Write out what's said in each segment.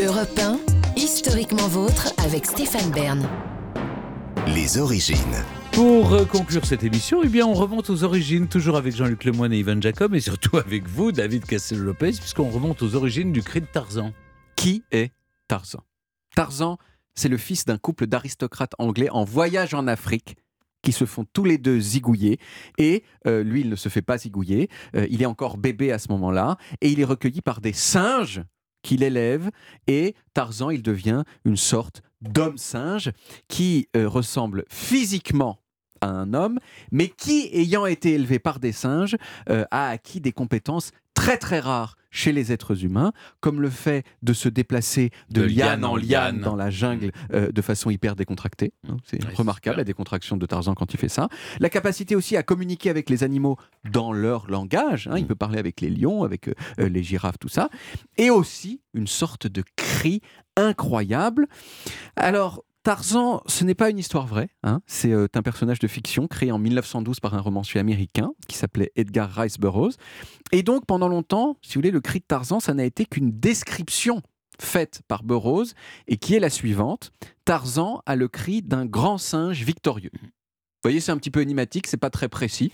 Europe 1, historiquement vôtre avec Stéphane Bern. Les origines. Pour euh, conclure cette émission, eh bien, on remonte aux origines, toujours avec Jean-Luc Lemoyne et Ivan Jacob, et surtout avec vous, David Castel-Lopez, puisqu'on remonte aux origines du cri de Tarzan. Qui est Tarzan? Tarzan, c'est le fils d'un couple d'aristocrates anglais en voyage en Afrique qui se font tous les deux zigouiller. Et euh, lui, il ne se fait pas zigouiller. Euh, il est encore bébé à ce moment-là. Et il est recueilli par des singes qu'il élève. Et Tarzan, il devient une sorte d'homme-singe qui euh, ressemble physiquement à un homme, mais qui, ayant été élevé par des singes, euh, a acquis des compétences très très rares chez les êtres humains, comme le fait de se déplacer de, De liane liane en liane dans la jungle euh, de façon hyper décontractée. hein. C'est Ouais, remarquable la décontraction de Tarzan quand il fait ça. La capacité aussi à communiquer avec les animaux dans leur langage. hein. Il Mm. peut parler avec les lions, avec euh, les girafes, tout ça. Et aussi une sorte de cri incroyable. Alors, Tarzan, ce n'est pas une histoire vraie. hein. C'est euh, un personnage de fiction créé en 1912 par un romancier américain qui s'appelait Edgar Rice Burroughs. Et donc, pendant longtemps, si vous voulez, le cri de Tarzan, ça n'a été qu'une description faite par Burroughs et qui est la suivante. Tarzan a le cri d'un grand singe victorieux. Vous voyez, c'est un petit peu énigmatique, c'est pas très précis.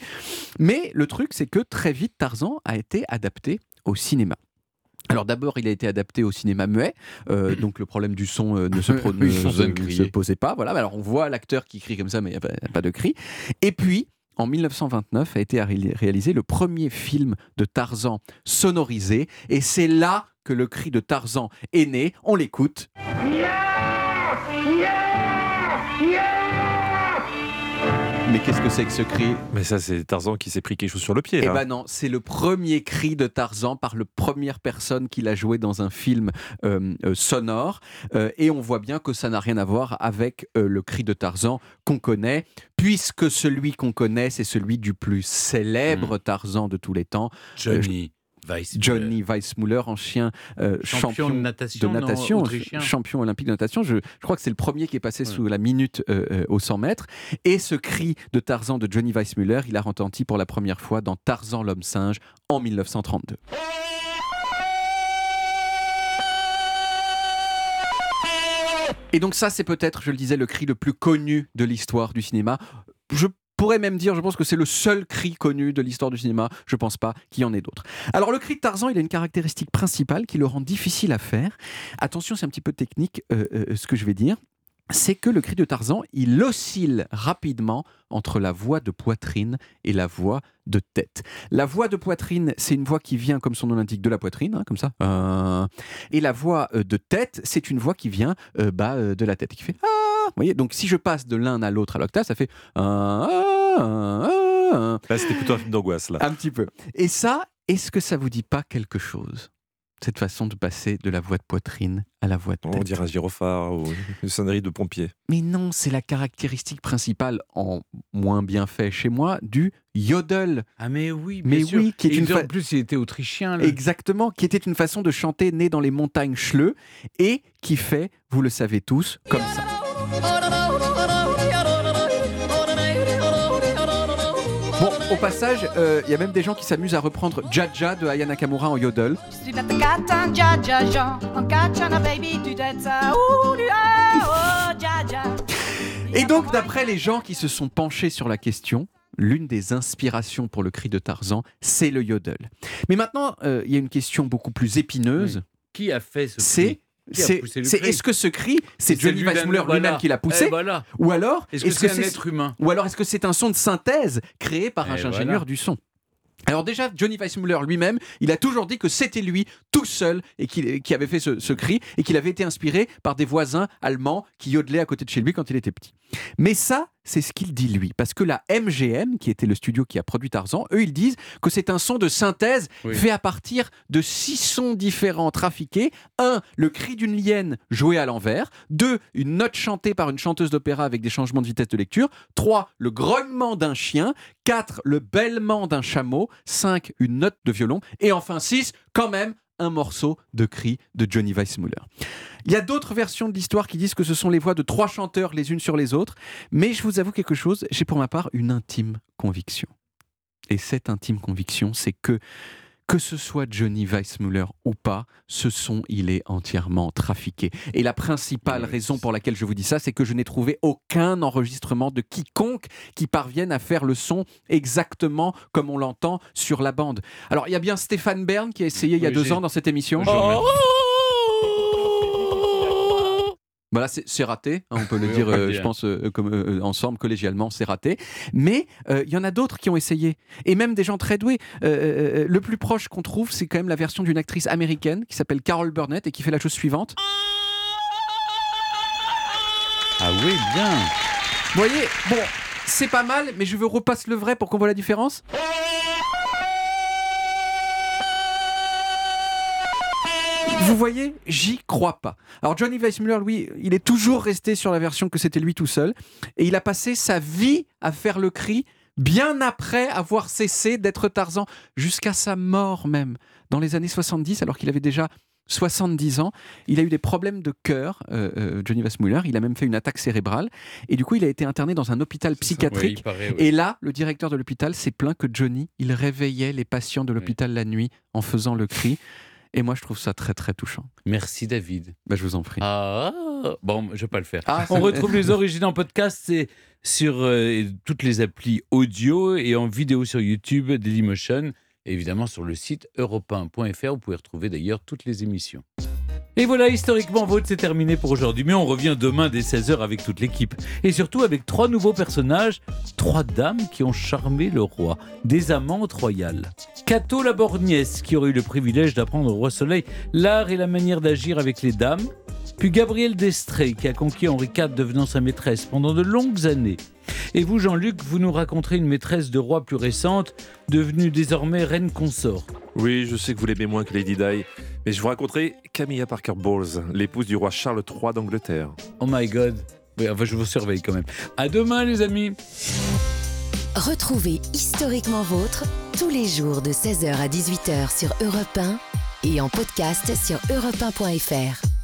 Mais le truc, c'est que très vite, Tarzan a été adapté au cinéma. Alors d'abord, il a été adapté au cinéma muet, euh, donc le problème du son euh, ne, se, pro- ne- Oui, sans ne crier. se posait pas. Voilà, alors on voit l'acteur qui crie comme ça, mais il n'y a, pas- pas de cri. Et puis, en 1929, a été ré- réalisé le premier film de Tarzan sonorisé, et c'est là que le cri de Tarzan est né. On l'écoute. Mais qu'est-ce que c'est que ce cri Mais ça, c'est Tarzan qui s'est pris quelque chose sur le pied. Eh ben non, c'est le premier cri de Tarzan par la première personne qu'il a joué dans un film euh, euh, sonore. Euh, et on voit bien que ça n'a rien à voir avec euh, le cri de Tarzan qu'on connaît, puisque celui qu'on connaît, c'est celui du plus célèbre Tarzan de tous les temps, Johnny Weiss. Johnny Weissmuller, ancien euh, champion, champion de natation, de champion olympique de natation. Je, je crois que c'est le premier qui est passé Ouais. sous la minute euh, euh, au 100 mètres. Et ce cri de Tarzan de Johnny Weissmuller, il a retenti pour la première fois dans Tarzan l'homme singe en 1932. Et donc ça, c'est peut-être, je le disais, le cri le plus connu de l'histoire du cinéma. Je pourrais même dire, je pense que c'est le seul cri connu de l'histoire du cinéma. Je pense pas qu'il y en ait d'autres. Alors le cri de Tarzan, il a une caractéristique principale qui le rend difficile à faire. Attention, c'est un petit peu technique euh, euh, ce que je vais dire. C'est que le cri de Tarzan, il oscille rapidement entre la voix de poitrine et la voix de tête. La voix de poitrine, c'est une voix qui vient, comme son nom l'indique, de la poitrine, hein, comme ça. Euh, et la voix de tête, c'est une voix qui vient bah, de la tête, qui fait ah. Vous voyez, donc si je passe de l'un à l'autre à l'octave, ça fait. Là, c'était plutôt un film d'angoisse. Là. Un petit peu. Et ça, est-ce que ça vous dit pas quelque chose Cette façon de passer de la voix de poitrine à la voix de On tête? dirait un gyrophare ou une sonnerie de pompier. Mais non, c'est la caractéristique principale, en moins bien fait chez moi, du yodel. Ah mais oui, Mais bien sûr. oui, qui est Et une en fa- plus, il était autrichien. le- Exactement, qui était une façon de chanter né dans les montagnes Schleu et qui fait, vous le savez tous, comme ça. Bon, au passage, euh, il y a même des gens qui s'amusent à reprendre Jaja de Aya Nakamura en yodel. Et donc, d'après les gens qui se sont penchés sur la question, l'une des inspirations pour le cri de Tarzan, c'est le yodel. Mais maintenant, euh, il y a une question beaucoup plus épineuse. Qui a fait ce C'est c'est est-ce que ce cri, c'est Johnny lui-même, Weissmuller voilà. lui-même qui l'a Eh, poussé voilà. Ou alors, Est-ce que c'est un être humain ou alors est-ce que c'est un son de synthèse créé par un Eh, ingénieur du son? Alors déjà, Johnny Weissmuller lui-même, il a toujours dit que c'était lui, tout seul, et qui avait fait ce, ce cri, et qu'il avait été inspiré par des voisins allemands qui yodelaient à côté de chez lui quand il était petit. Mais ça, c'est ce qu'il dit lui, parce que la MGM, qui était le studio qui a produit Tarzan, eux, ils disent que c'est un son de synthèse Oui. fait à partir de six sons différents trafiqués. Un, le cri d'une lienne joué à l'envers. Deux, une note chantée par une chanteuse d'opéra avec des changements de vitesse de lecture. Trois, le grognement d'un chien. Quatre, le bêlement d'un chameau. Cinq, une note de violon. Et enfin six, quand même, un morceau de cri de Johnny Weissmuller. Il y a d'autres versions de l'histoire qui disent que ce sont les voix de trois chanteurs les unes sur les autres, mais je vous avoue quelque chose, j'ai pour ma part une intime conviction. Et cette intime conviction, c'est que que ce soit Johnny Weissmuller ou pas, ce son, il est entièrement trafiqué. Et la principale raison pour laquelle je vous dis ça, c'est que je n'ai trouvé aucun enregistrement de quiconque qui parvienne à faire le son exactement comme on l'entend sur la bande. Alors, il y a bien Stéphane Bern qui a essayé il y a Oui, deux ans dans cette émission. Voilà, c'est c'est raté, hein, on peut le Oui, dire, euh, je pense, euh, comme, euh, ensemble, collégialement, c'est raté. Mais il y en a d'autres qui ont essayé, et même des gens très doués. Le plus proche qu'on trouve, c'est quand même la version d'une actrice américaine qui s'appelle Carol Burnett et qui fait la chose suivante. Ah oui, bien. Vous voyez, bon, c'est pas mal, mais je veux repasse le vrai pour qu'on voit la différence. Vous voyez, j'y crois pas. Alors Johnny Weissmuller, lui, il est toujours resté sur la version que c'était lui tout seul, et il a passé sa vie à faire le cri bien après avoir cessé d'être Tarzan, jusqu'à sa mort même, dans les années 70, alors qu'il avait déjà 70 ans. Il a eu des problèmes de cœur, euh, euh, Johnny Weissmuller, il a même fait une attaque cérébrale, et du coup il a été interné dans un hôpital psychiatrique. paraît. Et là, le directeur de l'hôpital s'est plaint que Johnny, il réveillait les patients de l'hôpital la nuit en faisant le cri. Et moi, je trouve ça très très touchant. Merci David. Bah, je vous en prie. Ah, bon, je vais pas le faire. Ah, On retrouve les origines en podcast c'est sur euh, toutes les applis audio et en vidéo sur YouTube, Dailymotion, et évidemment sur le site europe1.fr. Vous pouvez retrouver d'ailleurs toutes les émissions. Et voilà, historiquement vôtre, c'est terminé pour aujourd'hui. Mais on revient demain dès 16h avec toute l'équipe. Et surtout avec trois nouveaux personnages, trois dames qui ont charmé le roi, des amantes royales. Cato la Borgnesse, qui aurait eu le privilège d'apprendre au roi Soleil l'art et la manière d'agir avec les dames. Puis Gabriel d'Estrée, qui a conquis Henri IV devenant sa maîtresse pendant de longues années. Et vous, Jean-Luc, vous nous raconterez une maîtresse de roi plus récente, devenue désormais reine consort. Oui, je sais que vous l'aimez moins que Lady Di, mais je vous raconterai Camilla Parker Bowles, l'épouse du roi Charles III d'Angleterre. Oh my god. Enfin, je vous surveille quand même. À demain, les amis. Retrouvez Historiquement Vôtre tous les jours de 16h à 18h sur Europe 1 et en podcast sur europe1.fr.